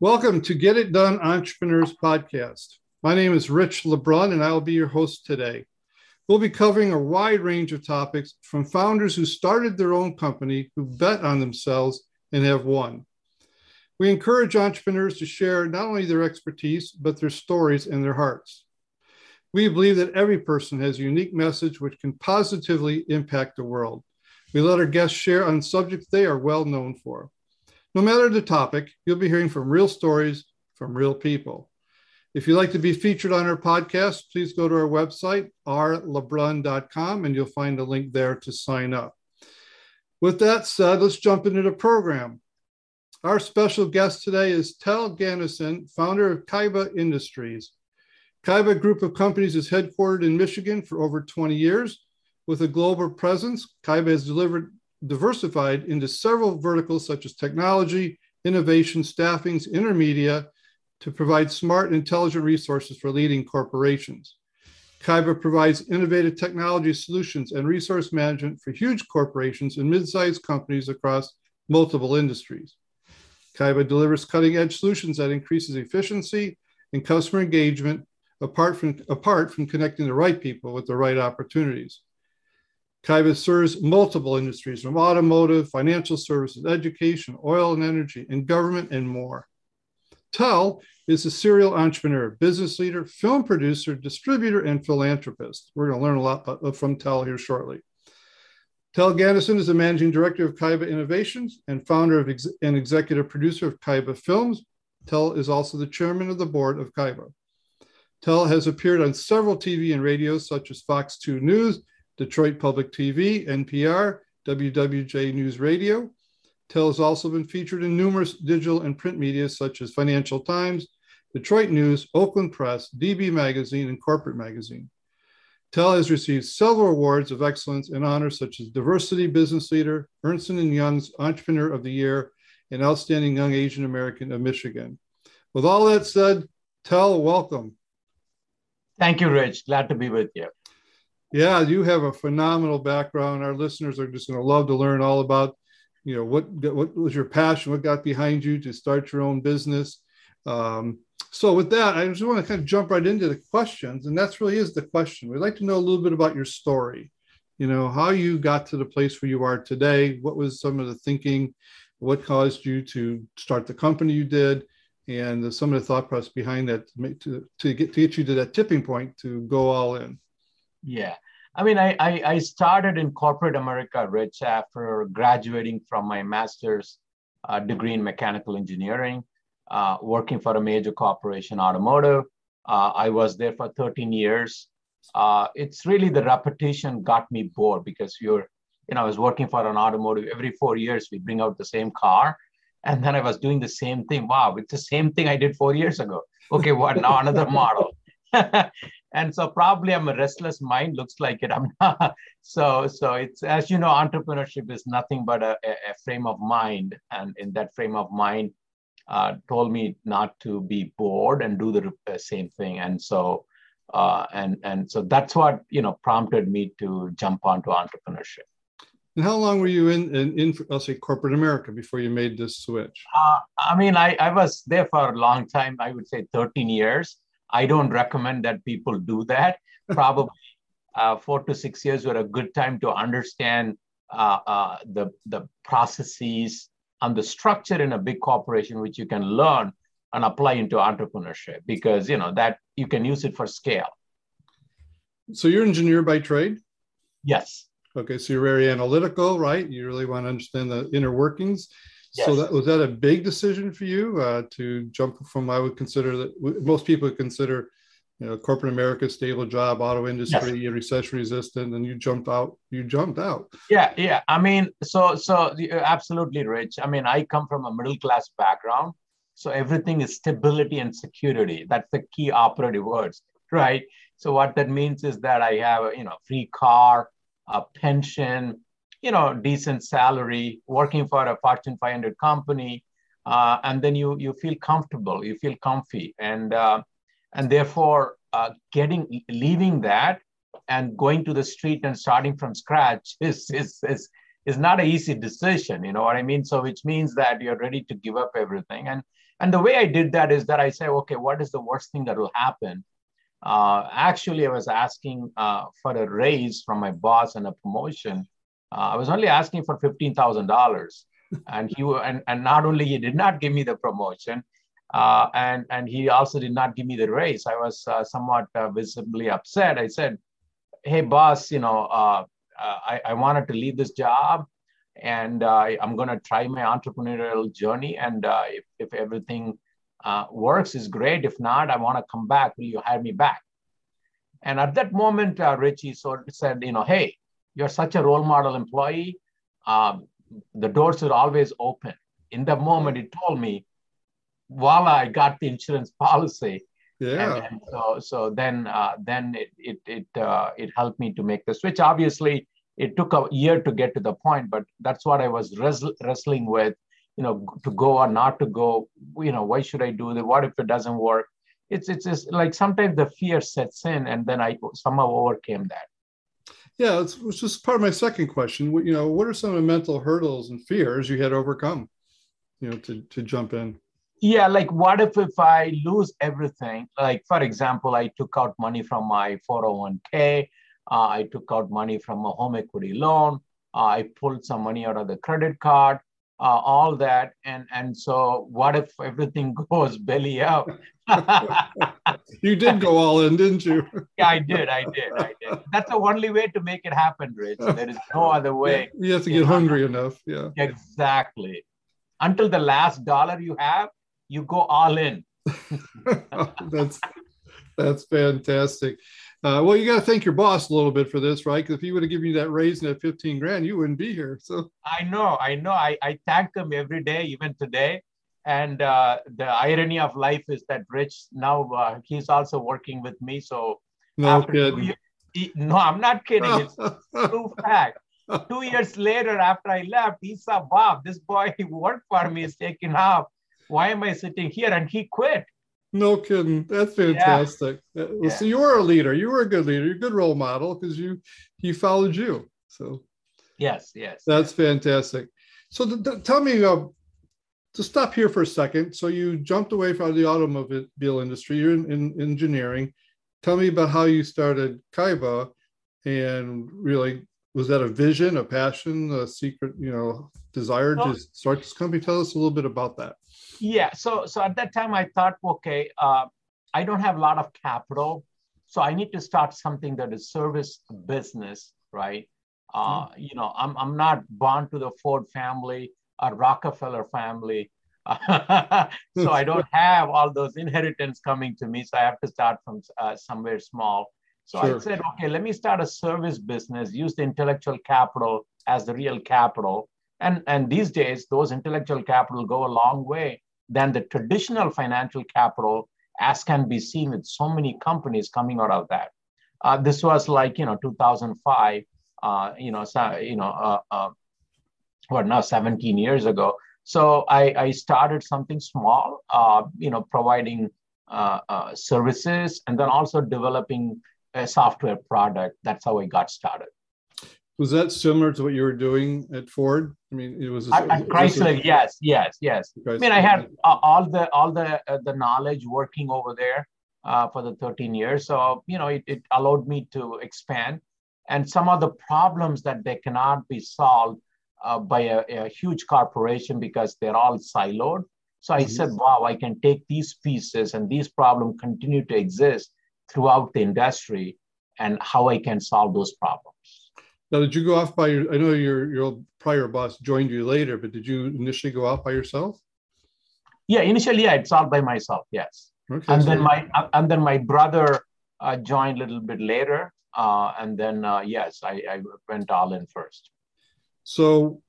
Welcome to Get It Done Entrepreneurs Podcast. My name is Rich LeBrun, and I will be your host today. We'll be covering a wide range of topics from founders who started their own company, who bet on themselves, and have won. We encourage entrepreneurs to share not only their expertise, but their stories and their hearts. We believe that every person has a unique message which can positively impact the world. We let our guests share on subjects they are well known for. No matter the topic, you'll be hearing from real stories from real people. If you'd like to be featured on our podcast, please go to our website, rlebrun.com, and you'll find a link there to sign up. With that said, let's jump into the program. Our special guest today is Tel Ganesan, founder of Kyyba Industries. Kyyba Group of Companies is headquartered in Michigan for over 20 years. With a global presence, Kyyba has delivered diversified into several verticals such as technology, innovation, staffings, intermedia to provide smart, intelligent resources for leading corporations. Kyyba provides innovative technology solutions and resource management for huge corporations and mid-sized companies across multiple industries. Kyyba delivers cutting-edge solutions that increases efficiency and customer engagement apart from, apart from connecting the right people with the right opportunities. Kyyba serves multiple industries from automotive, financial services, education, oil and energy, and government, and more. Tel is a serial entrepreneur, business leader, film producer, distributor, and philanthropist. We're going to learn a lot uh, from Tel here shortly. Tel Ganesan is the managing director of Kyyba Innovations and founder of ex- and executive producer of Kyyba Films. Tel is also the chairman of the board of Kyyba. Tel has appeared on several TV and radios such as Fox 2 News Detroit Public TV, NPR, WWJ News Radio. Tel has also been featured in numerous digital and print media such as Financial Times, Detroit News, Oakland Press, DB Magazine, and Corporate Magazine. Tel has received several awards of excellence and honors such as Diversity Business Leader, Ernst & Young's Entrepreneur of the Year, and Outstanding Young Asian American of Michigan. With all that said, Tel, welcome. Thank you, Rich. Glad to be with you. Yeah, you have a phenomenal background. Our listeners are just going to love to learn all about, you know, what what was your passion, what got behind you to start your own business. Um, so with that, I just want to kind of jump right into the questions, and that's really is the question. We'd like to know a little bit about your story. You know, how you got to the place where you are today. What was some of the thinking? What caused you to start the company you did? And some of the thought process behind that to, to get to get you to that tipping point to go all in. Yeah. I mean, I, I, I, started in corporate America, Rich, after graduating from my master's uh, degree in mechanical engineering, uh, working for a major corporation, automotive. Uh, I was there for 13 years. Uh, it's really the repetition got me bored because you're, you know, I was working for an automotive. Every four years, we bring out the same car. And then I was doing the same thing. Wow, it's the same thing I did four years ago. Okay, what now? Another model. and so probably i'm a restless mind looks like it i'm not so so it's as you know entrepreneurship is nothing but a, a frame of mind and in that frame of mind uh, told me not to be bored and do the uh, same thing and so uh, and and so that's what you know prompted me to jump onto entrepreneurship and how long were you in in, in I'll say corporate America before you made this switch? Uh, I mean, I, I was there for a long time. I would say 13 years. I don't recommend that people do that. Probably uh, four to six years were a good time to understand uh, uh, the, the processes and the structure in a big corporation, which you can learn and apply into entrepreneurship because you know that you can use it for scale. So you're an engineer by trade? Yes. Okay, so you're very analytical, right? You really want to understand the inner workings. Yes. So that was that a big decision for you uh, to jump from I would consider that most people consider you know, corporate America, stable job, auto industry, yes. recession resistant, and you jumped out. You jumped out. Yeah, yeah. I mean, so so absolutely, Rich. I mean, I come from a middle class background, so everything is stability and security. That's the key operative words, right? So what that means is that I have you know free car, a pension, you know, decent salary, working for a Fortune 500 company, uh, and then you you feel comfortable, you feel comfy, and uh, and therefore uh, getting leaving that and going to the street and starting from scratch is is is is not an easy decision you know what i mean? So which means that you're ready to give up everything. And and the way i did that is that i say okay what is the worst thing that will happen? Uh, actually i was asking uh, for a raise from my boss and a promotion uh, i was only asking for $15000 and he and, and not only he did not give me the promotion uh, and and he also did not give me the raise. I was uh, somewhat uh, visibly upset. I said, "Hey, boss, you know, uh, uh, I, I wanted to leave this job, and uh, I'm going to try my entrepreneurial journey. And if if everything works, is great. If not, I want to come back. Will you hire me back?" And at that moment, Richie sort of said, "You know, hey, you're such a role model employee. Um, the doors are always open." In that moment, he told me voila, I got the insurance policy. Yeah. And, and so, so then, uh, then it it it uh, it helped me to make the switch. Obviously, it took a year to get to the point, but that's what I was res- wrestling with. You know, to go or not to go. You know, why should I do that? What if it doesn't work? It's it's just like sometimes the fear sets in, and then I somehow overcame that. Yeah, it's, it's just part of my second question. You know, what are some of the mental hurdles and fears you had overcome? You know, to to jump in yeah like what if if i lose everything like for example i took out money from my 401k uh, i took out money from a home equity loan uh, i pulled some money out of the credit card uh, all that. And and so what if everything goes belly up? You did go all in didn't you? Yeah i did i did i did. That's the only way to make it happen rich. There is no other way. you have to get hungry enough yeah. Exactly. Until the last dollar you have you go all in. that's that's fantastic. Uh, well, you got to thank your boss a little bit for this, right? Because if he would have given you that raise and that 15 grand, you wouldn't be here. So I know, I know. I, I thank him every day, even today. And uh, the irony of life is that Rich now uh, he's also working with me. So no kidding. Years, he, no, I'm not kidding. It's true fact. Two years later, after I left, he saw Bob, this boy who worked for me is taking off why am I sitting here? And he quit. No kidding. That's fantastic. Yeah. Well, yeah. So you were a leader. You were a good leader. You're a good role model because you he followed you. So yes, yes. That's fantastic. So th- th- tell me uh, to stop here for a second. So you jumped away from the automobile industry. You're in, in engineering. Tell me about how you started Kyyba, and really was that a vision, a passion, a secret, you know, desire to start this company? Tell us a little bit about that yeah so so at that time i thought okay uh, i don't have a lot of capital so i need to start something that is service business right uh, mm-hmm. you know I'm, I'm not born to the ford family or rockefeller family so i don't have all those inheritance coming to me so i have to start from uh, somewhere small so sure. i said okay let me start a service business use the intellectual capital as the real capital and and these days those intellectual capital go a long way than the traditional financial capital, as can be seen with so many companies coming out of that. Uh, this was like you know 2005, uh, you know, so, you know, uh, uh, what now 17 years ago. So I, I started something small, uh, you know, providing uh, services and then also developing a software product. That's how I got started. Was that similar to what you were doing at Ford? I mean, it was. A, at, at Chrysler, a, yes, yes, yes. Chrysler. I mean, I had uh, all the all the uh, the knowledge working over there uh, for the 13 years, so you know, it, it allowed me to expand. And some of the problems that they cannot be solved uh, by a, a, huge corporation because they're all siloed. So I mm-hmm. said, wow, I can take these pieces and these problems continue to exist throughout the industry, and how I can solve those problems. Now, did you go off by your? I know your your prior boss joined you later, but did you initially go off by yourself? Yeah, initially I solved by myself. Yes, okay, and so then my and then my brother uh, joined a little bit later. Uh, and then, uh, yes, I, I, went all in first. So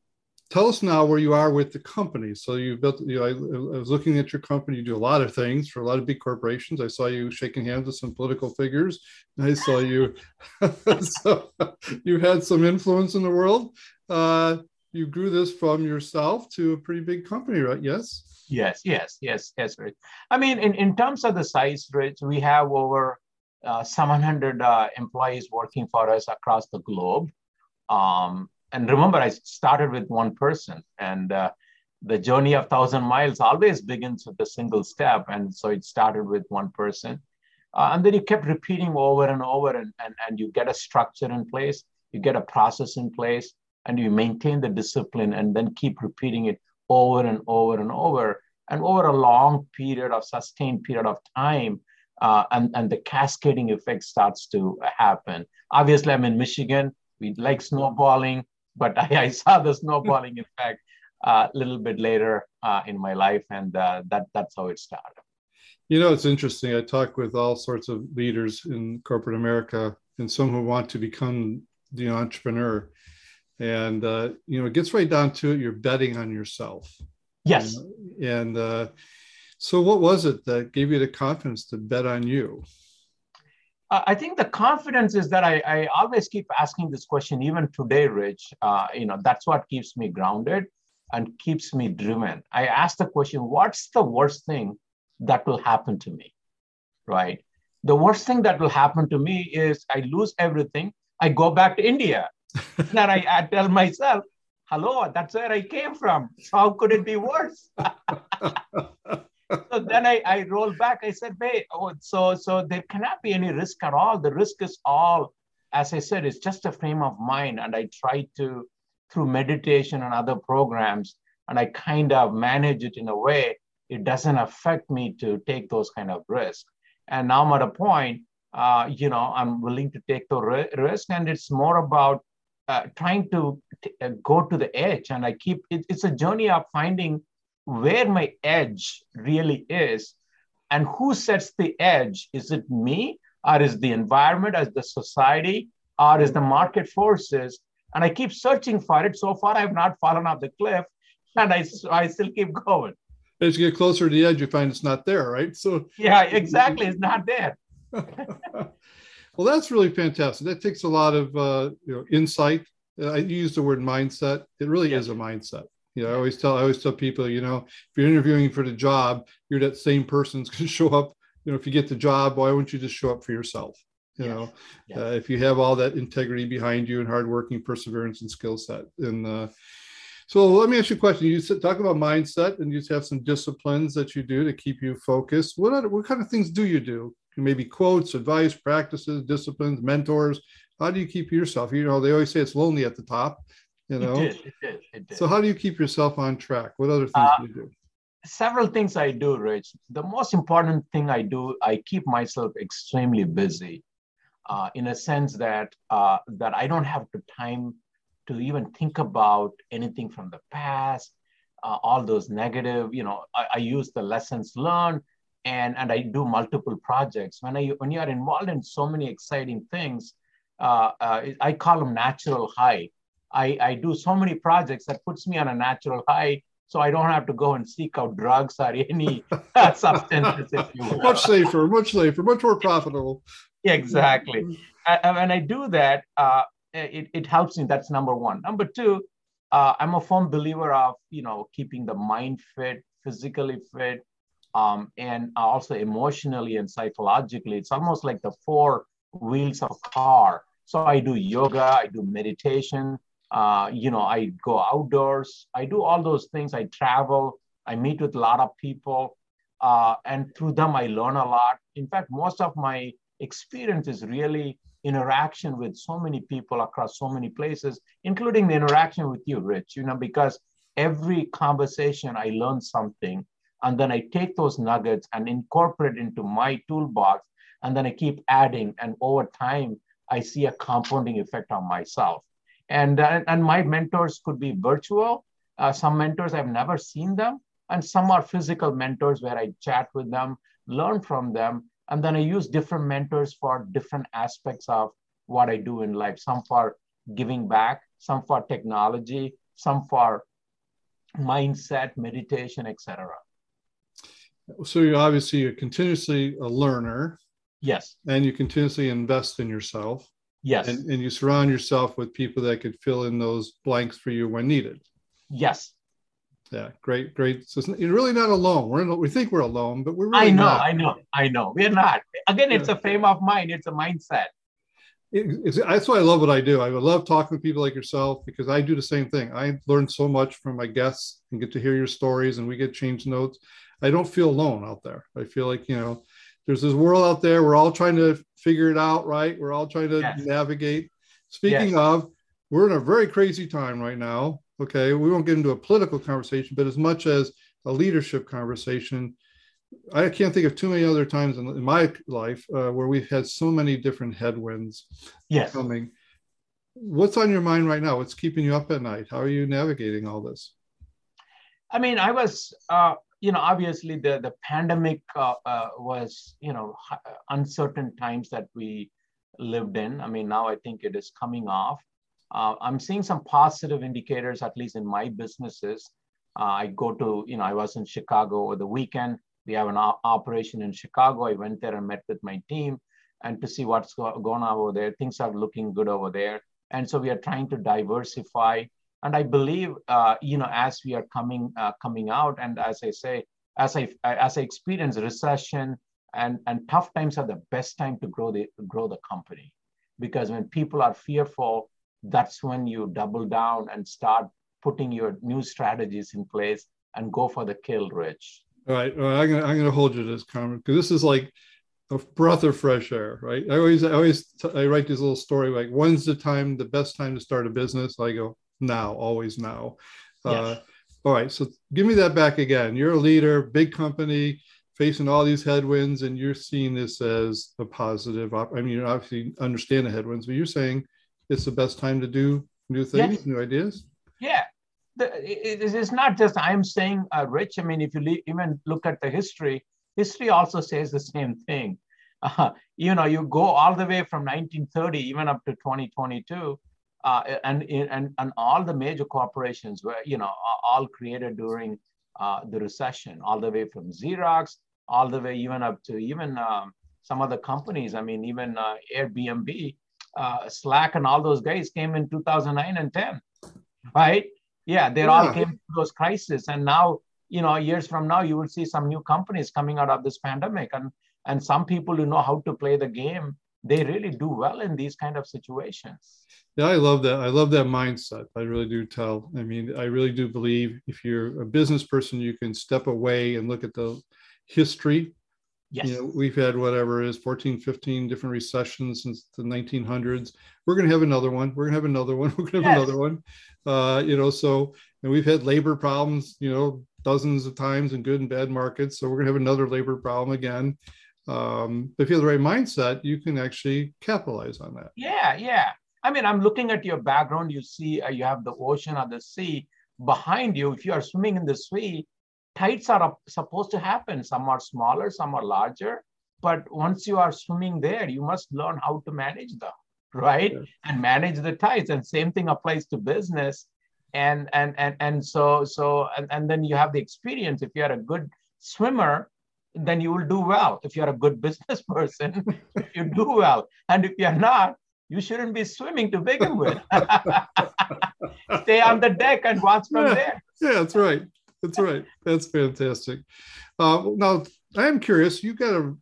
tell us now where you are with the company. So you've built, you know, I, I, was looking at your company. You do a lot of things for a lot of big corporations. I saw you shaking hands with some political figures. I saw you, so you had some influence in the world. Uh, you grew this from yourself to a pretty big company, right? Yes. Yes, yes, yes, yes, Rich. I mean, in, in terms of the size, Rich, we have over uh, 700 uh, employees working for us across the globe. Um, and remember, I started with one person, and uh, the journey of thousand miles always begins with a single step. And so it started with one person. Uh, and then you kept repeating over and over, and, and, and you get a structure in place, you get a process in place, and you maintain the discipline and then keep repeating it over and over and over. And over a long period of sustained period of time, uh, and, and the cascading effect starts to happen. Obviously, I'm in Michigan. We like snowballing, but I, I saw the snowballing effect a little bit later uh, in my life, and uh, that that's how it started. You know, it's interesting. I talk with all sorts of leaders in corporate America, and some who want to become the entrepreneur. And uh, you know, it gets right down to it. You're betting on yourself. Yes. And, and uh, so, what was it that gave you the confidence to bet on you? I think the confidence is that I, I always keep asking this question, even today, Rich. Uh, you know, that's what keeps me grounded and keeps me driven. I ask the question, what's the worst thing that will happen to me? Right. The worst thing that will happen to me is I lose everything. I go back to India. then I, I tell myself, hello, that's where I came from. So how could it be worse? so then I, I rolled back. I said, wait, oh, so so there cannot be any risk at all. The risk is all, as I said, it's just a frame of mind. And I try to, through meditation and other programs, and I kind of manage it in a way it doesn't affect me to take those kind of risks. And now I'm at a point, uh, you know, I'm willing to take the risk, and it's more about uh, trying to t- uh, go to the edge. And I keep it, it's a journey of finding where my edge really is and who sets the edge? Is it me or is the environment as the society or is the market forces? And i keep searching for it. So far i've not fallen off the cliff and i, I still keep going. As you get closer to the edge you find it's not there right? So yeah exactly. It's not there. Well that's really fantastic. That takes a lot of uh, you know insight. I use the word mindset. It really is a mindset you know, I always tell I always tell people, you know, if you're interviewing for the job, you're that same person's going to show up. You know, if you get the job, why wouldn't you just show up for yourself? You yes. know, yes. Uh, if you have all that integrity behind you and hardworking perseverance and skill set. And uh, so, let me ask you a question. You talk about mindset, and you have some disciplines that you do to keep you focused. What other, what kind of things do you do? Maybe quotes, advice, practices, disciplines, mentors. How do you keep yourself? You know, they always say it's lonely at the top you know? it did, it did, it did. so how do you keep yourself on track? What other things uh, do you do? Several things i do rich. The most important thing i do i keep myself extremely busy uh, in a sense that uh, that i don't have the time to even think about anything from the past uh, all those negative you know I, I, use the lessons learned and and i do multiple projects. When i when you are involved in so many exciting things uh, uh, i call them natural high I, I do so many projects that puts me on a natural high so I don't have to go and seek out drugs or any substances, if you will. Much safer, much safer, much more profitable. Exactly. and when I do that, uh, it, it helps me. That's number one. Number two, uh, I'm a firm believer of, you know, keeping the mind fit, physically fit, um, and also emotionally and psychologically. It's almost like the four wheels of a car. So I do yoga, I do meditation, uh, you know, I go outdoors. I do all those things. I travel. I meet with a lot of people. Uh, and through them, I learn a lot. In fact, most of my experience is really interaction with so many people across so many places, including the interaction with you, Rich, you know, because every conversation I learn something. And then I take those nuggets and incorporate into my toolbox. And then I keep adding. And over time, I see a compounding effect on myself. And, uh, and my mentors could be virtual. Uh, some mentors, I've never seen them. And some are physical mentors where I chat with them, learn from them, And then I use different mentors for different aspects of what I do in life. Some for giving back, some for technology, some for mindset, meditation, etc. So you obviously you're continuously a learner. Yes. And you continuously invest in yourself. Yes. And, and you surround yourself with people that could fill in those blanks for you when needed. Yes. Yeah, great, great. So you're really not alone. We're in, we think we're alone, but we're really I know, not. I know, I know. We're not. Again, it's yeah. a frame of mind. It's a mindset. It, that's why I love what I do. I love talking to people like yourself because I do the same thing. I learn so much from my guests and get to hear your stories, and we get change notes. I don't feel alone out there. I feel like you know, there's this world out there. We're all trying to figure it out, right? We're all trying to yes. navigate. Speaking yes. of, we're in a very crazy time right now. Okay, we won't get into a political conversation, but as much as a leadership conversation, I can't think of too many other times in, in my life uh, where we've had so many different headwinds yes. coming. What's on your mind right now? What's keeping you up at night? How are you navigating all this? I mean, I was, uh, you know, obviously the the pandemic uh, uh was, you know, uncertain times that we lived in. I mean, now I think it is coming off. Uh, I'm seeing some positive indicators, at least in my businesses. Uh, I go to, you know, I was in Chicago over the weekend. We have an operation in Chicago. I went there and met with my team and to see what's go- going on over there. Things are looking good over there. And so we are trying to diversify. And I believe, uh, you know, as we are coming uh, coming out, and as I say, as I as I experience recession and and tough times are the best time to grow the grow the company, because when people are fearful, that's when you double down and start putting your new strategies in place and go for the kill, Rich. All right, well, I'm gonna I'm gonna hold you to this comment because this is like a breath of fresh air, right? I always I always t- I write this little story like when's the time the best time to start a business? I go now, always now. Uh, yes. Uh, all right, so give me that back again. You're a leader, big company, facing all these headwinds, and you're seeing this as a positive. Op- I mean, you obviously understand the headwinds, but you're saying it's the best time to do new things, yes. new ideas. Yeah, the, it is not just I'm saying, uh, Rich. I mean, if you le- even look at the history, history also says the same thing. Uh, you know, you go all the way from 1930 even up to 2022, uh, and, and and all the major corporations were you know all created during uh, the recession, all the way from Xerox, all the way even up to even um, some other companies. I mean, even uh, Airbnb, uh, Slack, and all those guys came in 2009 and 10, right? Yeah, they yeah. all came to those crises, and now you know years from now you will see some new companies coming out of this pandemic, and and some people who know how to play the game, they really do well in these kind of situations. Yeah, I love that. I love that mindset. I really do Tel. I mean, I really do believe if you're a business person, you can step away and look at the history Yes. You know, we've had whatever is 14, 15 different recessions since the 1900s. We're going to have another one. We're going to have another one. We're going to have yes. another one. Uh, you know, so, and we've had labor problems, you know, dozens of times in good and bad markets. So we're going to have another labor problem again. Um, if you have the right mindset, you can actually capitalize on that. Yeah, yeah. I mean, I'm looking at your background. You see, uh, you have the ocean or the sea behind you. If you are swimming in the sea, tides are supposed to happen. Some are smaller, some are larger. But once you are swimming there, you must learn how to manage them, right? And manage the tides. And same thing applies to business. And and and and so so and, and then you have the experience. If you're a good swimmer, then you will do well. If you're a good business person, you do well. And if you're not, you shouldn't be swimming to begin with. Stay on the deck and watch from yeah. there. Yeah, that's right. That's right. That's fantastic. Uh, now, I am curious. You've got a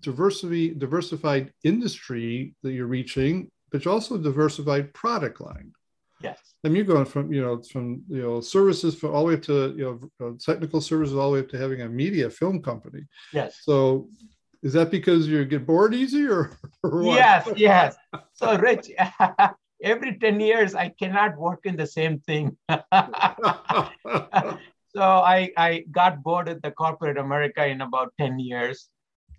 diversity diversified industry that you're reaching, but you also diversified product line. Yes. I mean, you're going from you know from you know services for all the way up to you know uh, technical services all the way up to having a media film company. Yes. So is that because you get bored easy or, or yes yes so rich every 10 years i cannot work in the same thing So I, I got bored at the corporate America in about 10 years.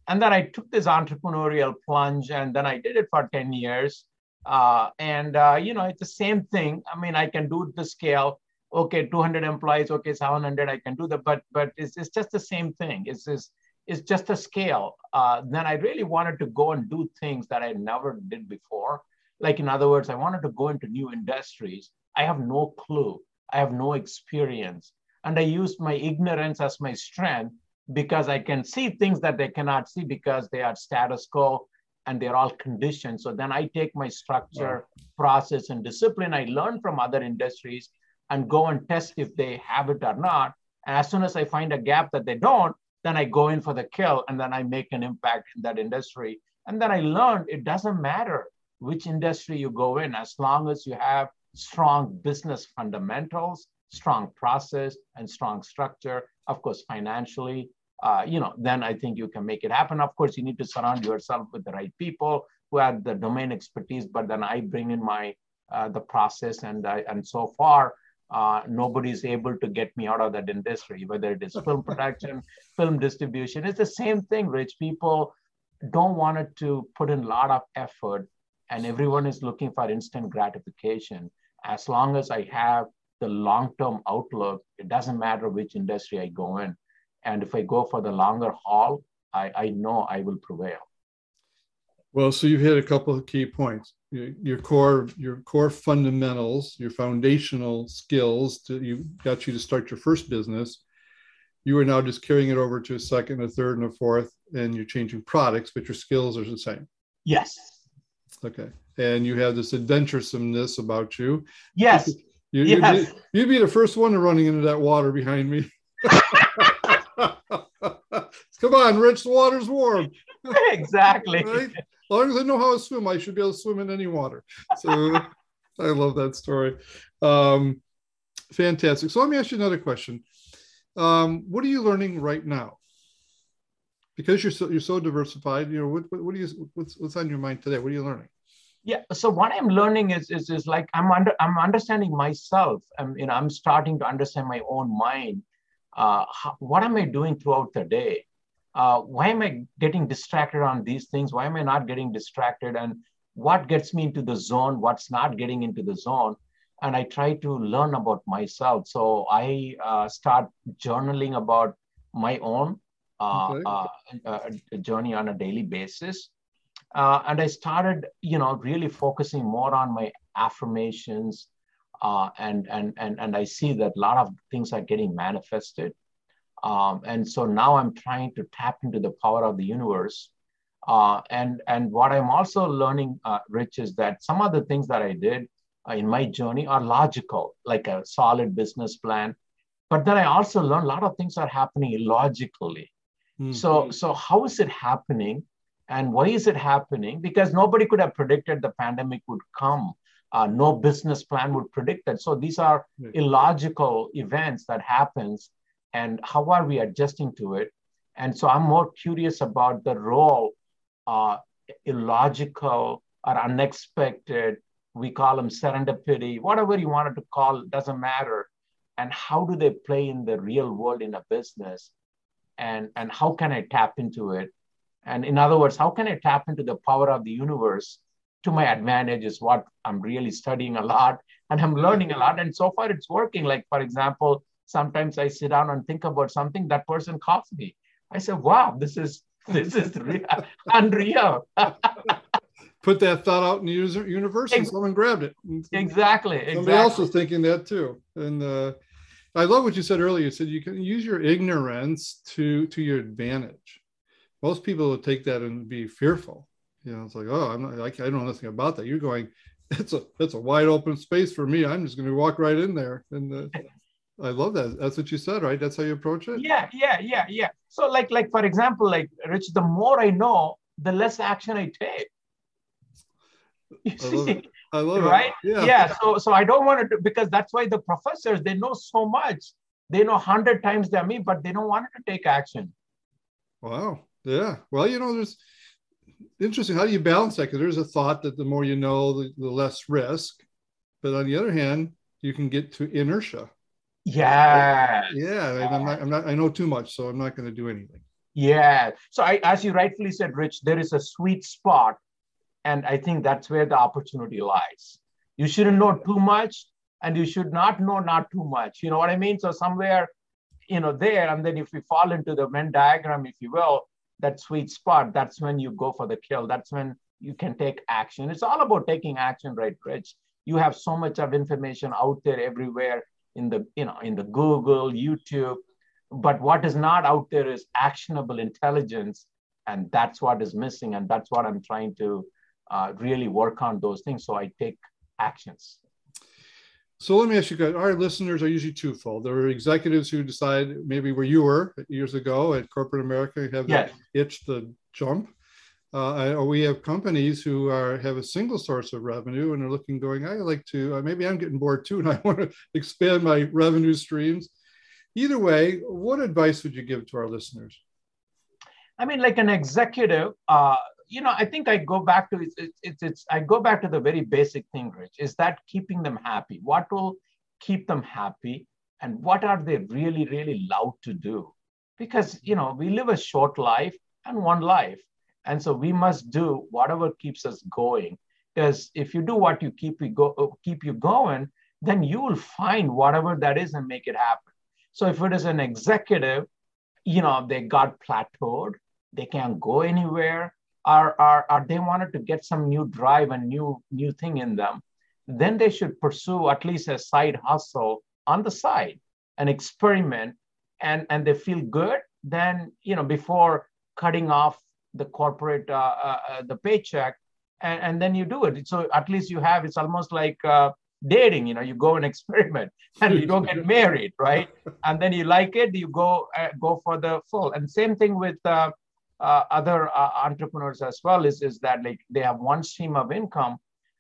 And then I took this entrepreneurial plunge and then I did it for 10 years. Uh, and, uh, you know, it's the same thing. I mean, I can do the scale. Okay, 200 employees. Okay, 700. I can do that. But but it's, it's just the same thing. It's just, is just a scale. Uh, then I really wanted to go and do things that I never did before. Like, in other words, I wanted to go into new industries. I have no clue, I have no experience. And I used my ignorance as my strength because I can see things that they cannot see because they are status quo and they're all conditioned. So then I take my structure, process, and discipline I learn from other industries and go and test if they have it or not. And as soon as I find a gap that they don't, then I go in for the kill and then I make an impact in that industry. And then I learned it doesn't matter which industry you go in, as long as you have strong business fundamentals, strong process, and strong structure. Of course, financially, uh, you know, then I think you can make it happen. Of course, you need to surround yourself with the right people who have the domain expertise. But then I bring in my uh, the process, and I, and so far uh, nobody's able to get me out of that industry, whether it is film production, film distribution. It's the same thing, Rich. People don't want to put in a lot of effort, and everyone is looking for instant gratification. As long as I have the long term outlook, it doesn't matter which industry I go in. And if I go for the longer haul, I, I know I will prevail. Well, so you've hit a couple of key points. Your, your core, your core fundamentals, your foundational skills to you got you to start your first business. You are now just carrying it over to a second, a third, and a fourth, and you're changing products, but your skills are the same. Yes. Okay. And you have this adventuresomeness about you. Yes. You, yes. You'd, you'd be the first one running into that water behind me. Come on, Rich, the water's warm. exactly. Right? As long as I know how to swim, I should be able to swim in any water. So I love that story. Um, fantastic. So let me ask you another question. Um, what are you learning right now? Because you're so you're so diversified, you know, what, what, what do you what's what's on your mind today? What are you learning? Yeah. So what I'm learning is is, is like I'm under I'm understanding myself. I'm you know I'm starting to understand my own mind. Uh, how, what am I doing throughout the day? Uh, why am I getting distracted on these things? Why am I not getting distracted? And what gets me into the zone? What's not getting into the zone? And I try to learn about myself. So I uh, start journaling about my own uh, okay. Uh, uh, journey on a daily basis. Uh, and I started, you know, really focusing more on my affirmations, and and and and I see that a lot of things are getting manifested. Um, and so now I'm trying to tap into the power of the universe. Uh, and, and what I'm also learning, uh, Rich, is that some of the things that I did uh, in my journey are logical, like a solid business plan. But then I also learned a lot of things are happening illogically. Mm-hmm. So, so how is it happening? And why is it happening? Because nobody could have predicted the pandemic would come. Uh, no business plan would predict that. So these are illogical events that happens and how are we adjusting to it? And so I'm more curious about the role uh, illogical or unexpected, we call them serendipity, whatever you wanted to call, doesn't matter. And how do they play in the real world in a business? And, and how can I tap into it? And in other words, how can I tap into the power of the universe to my advantage is what I'm really studying a lot and I'm learning a lot. And so far it's working. Like, for example, sometimes I sit down and think about something, that person calls me. I say, wow, this is this is real, unreal. Put that thought out in the user universe and someone grabbed it. Exactly. Somebody exactly. else was thinking that too. And uh, I love what you said earlier. You said you can use your ignorance to to your advantage. Most people would take that and be fearful. You know, it's like, oh, I'm not, I, I know nothing about that. You're going, it's a it's a wide open space for me. I'm just going to walk right in there. And uh, I love that. That's what you said, right? That's how you approach it. Yeah, yeah, yeah, yeah. So, like, like for example, like Rich, the more I know, the less action I take. You I love it. I love right? it. Yeah. Yeah. So, so I don't want to because that's why the professors they know so much. They know hundred times than me, but they don't want to take action. Wow. Yeah. Well, you know, there's interesting. How do you balance that? Because there's a thought that the more you know, the, the less risk. But on the other hand, you can get to inertia yeah. Yeah. I'm not, I'm not, I know too much, so I'm not going to do anything. Yeah. So I, as you rightfully said, Rich, there is a sweet spot. And I think that's where the opportunity lies. You shouldn't know too much and you should not know not too much. You know what I mean? So somewhere you know, there. And then if we fall into the Venn diagram, if you will, that sweet spot, that's when you go for the kill. That's when you can take action. It's all about taking action, right, Rich? You have so much of information out there everywhere in the, you know, in the Google, YouTube. But what is not out there is actionable intelligence. And that's what is missing. And that's what I'm trying to uh, really work on those things. So I take actions. So let me ask you, guys, our listeners are usually twofold. There are executives who decide maybe where you were years ago at corporate America, have yes. that itch to jump. Uh, or we have companies who are have a single source of revenue and are looking, going, I like to, uh, maybe I'm getting bored too, and I want to expand my revenue streams. Either way, what advice would you give to our listeners? I mean, like an executive, uh, you know, I think I go back to it's, it's, it's, I go back to the very basic thing, Rich, is that keeping them happy. What will keep them happy, and what are they really, really love to do? Because you know, we live a short life and one life, and so we must do whatever keeps us going. Because if you do what you keep you go uh, keep you going, then you will find whatever that is and make it happen. So if it is an executive, you know, they got plateaued, they can't go anywhere or, are, are they wanted to get some new drive and new new thing in them, then they should pursue at least a side hustle on the side, an experiment, and and they feel good. Then you know before cutting off the corporate uh, uh, uh the paycheck, and, and then you do it. So at least you have it's almost like uh, dating you know you go and experiment and you don't get married right? And then you like it you go uh, go for the full. And same thing with uh, other entrepreneurs as well is, is that like they have one stream of income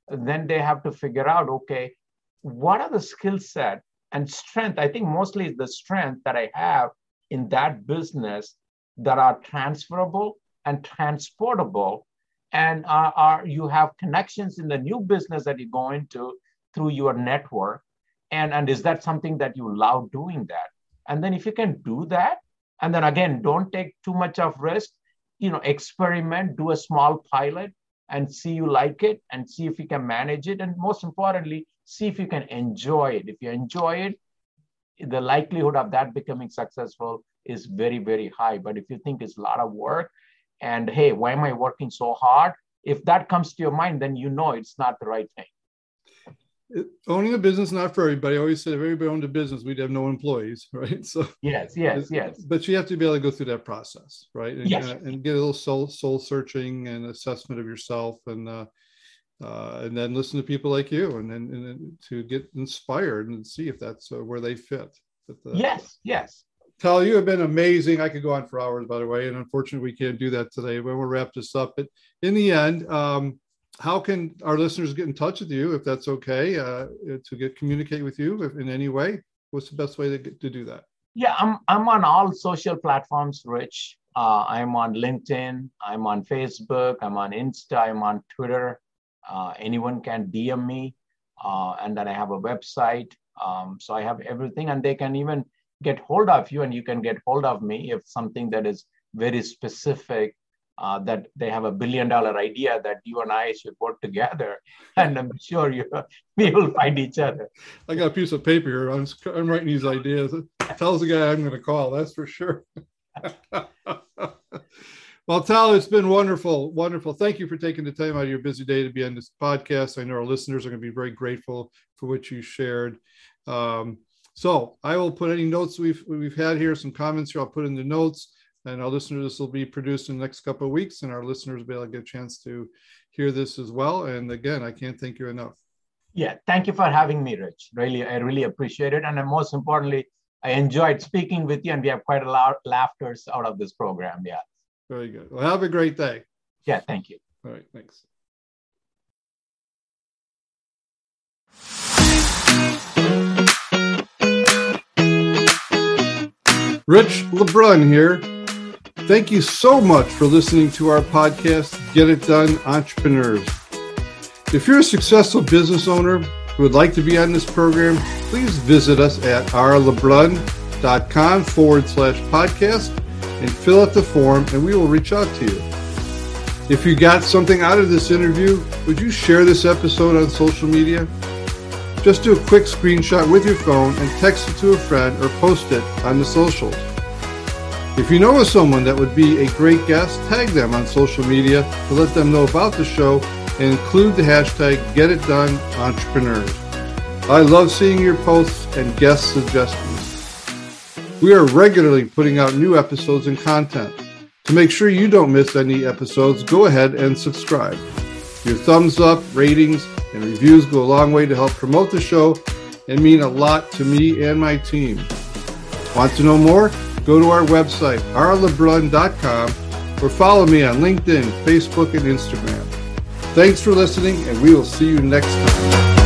then they have to figure out okay what are the skill set and strength? I think mostly the strength that i have in that business that are transferable and transportable and are, are you have connections in the new business that you go into through your network and and is that something that you love doing that and then if you can do that and then again don't take too much of risk you know, experiment, do a small pilot and see you like it and see if you can manage it. And most importantly, see if you can enjoy it. If you enjoy it, the likelihood of that becoming successful is very, very high. But if you think it's a lot of work and hey, why am I working so hard? If that comes to your mind, then you know it's not the right thing owning a business not for everybody. I always said if everybody owned a business, we'd have no employees, right? So yes, yes, yes. But you have to be able to go through that process, right? And, yes. Uh, and get a little soul soul searching and assessment of yourself, and uh, uh, and then listen to people like you, and then to get inspired and see if that's uh, where they fit. The, yes, yes. Tal, you have been amazing. I could go on for hours, by the way, and unfortunately, we can't do that today. But we'll wrap this up. But in the end, um, how can our listeners get in touch with you if that's okay uh, to get communicate with you if, in any way what's the best way to, get, to do that yeah i'm, I'm on all social platforms rich uh, i'm on linkedin i'm on facebook i'm on insta i'm on twitter uh, anyone can dm me uh, and then i have a website um, so i have everything and they can even get hold of you and you can get hold of me if something that is very specific uh, that they have a billion dollar idea that you and I should work together. And I'm sure you, we will find each other. I got a piece of paper here. I'm, I'm writing these ideas. Tells the guy I'm going to call, that's for sure. well, Tal, it's been wonderful. Wonderful. Thank you for taking the time out of your busy day to be on this podcast. I know our listeners are going to be very grateful for what you shared. Um, so I will put any notes we've we've had here, some comments here. I'll put in the notes and our listeners this will be produced in the next couple of weeks and our listeners will be able to get a chance to hear this as well. And again i can't thank you enough. Yeah thank you for having me rich. Really i really appreciate it. And most importantly i enjoyed speaking with you and we have quite a lot of laughters out of this program yeah. Very good. Well have a great day. Yeah thank you. All right thanks Rich LeBrun here Thank you so much for listening to our podcast, Get It Done Entrepreneurs. If you're a successful business owner who would like to be on this program, please visit us at rlebrun.com forward slash podcast and fill out the form and we will reach out to you. If you got something out of this interview, would you share this episode on social media? Just do a quick screenshot with your phone and text it to a friend or post it on the socials. If you know of someone that would be a great guest, tag them on social media to let them know about the show and include the hashtag GetItDoneEntrepreneurs. I love seeing your posts and guest suggestions. We are regularly putting out new episodes and content. To make sure you don't miss any episodes, go ahead and subscribe. Your thumbs up, ratings, and reviews go a long way to help promote the show and mean a lot to me and my team. Want to know more? Go to our website, rlebrun.com, or follow me on LinkedIn, Facebook, and Instagram. Thanks for listening, and we will see you next time.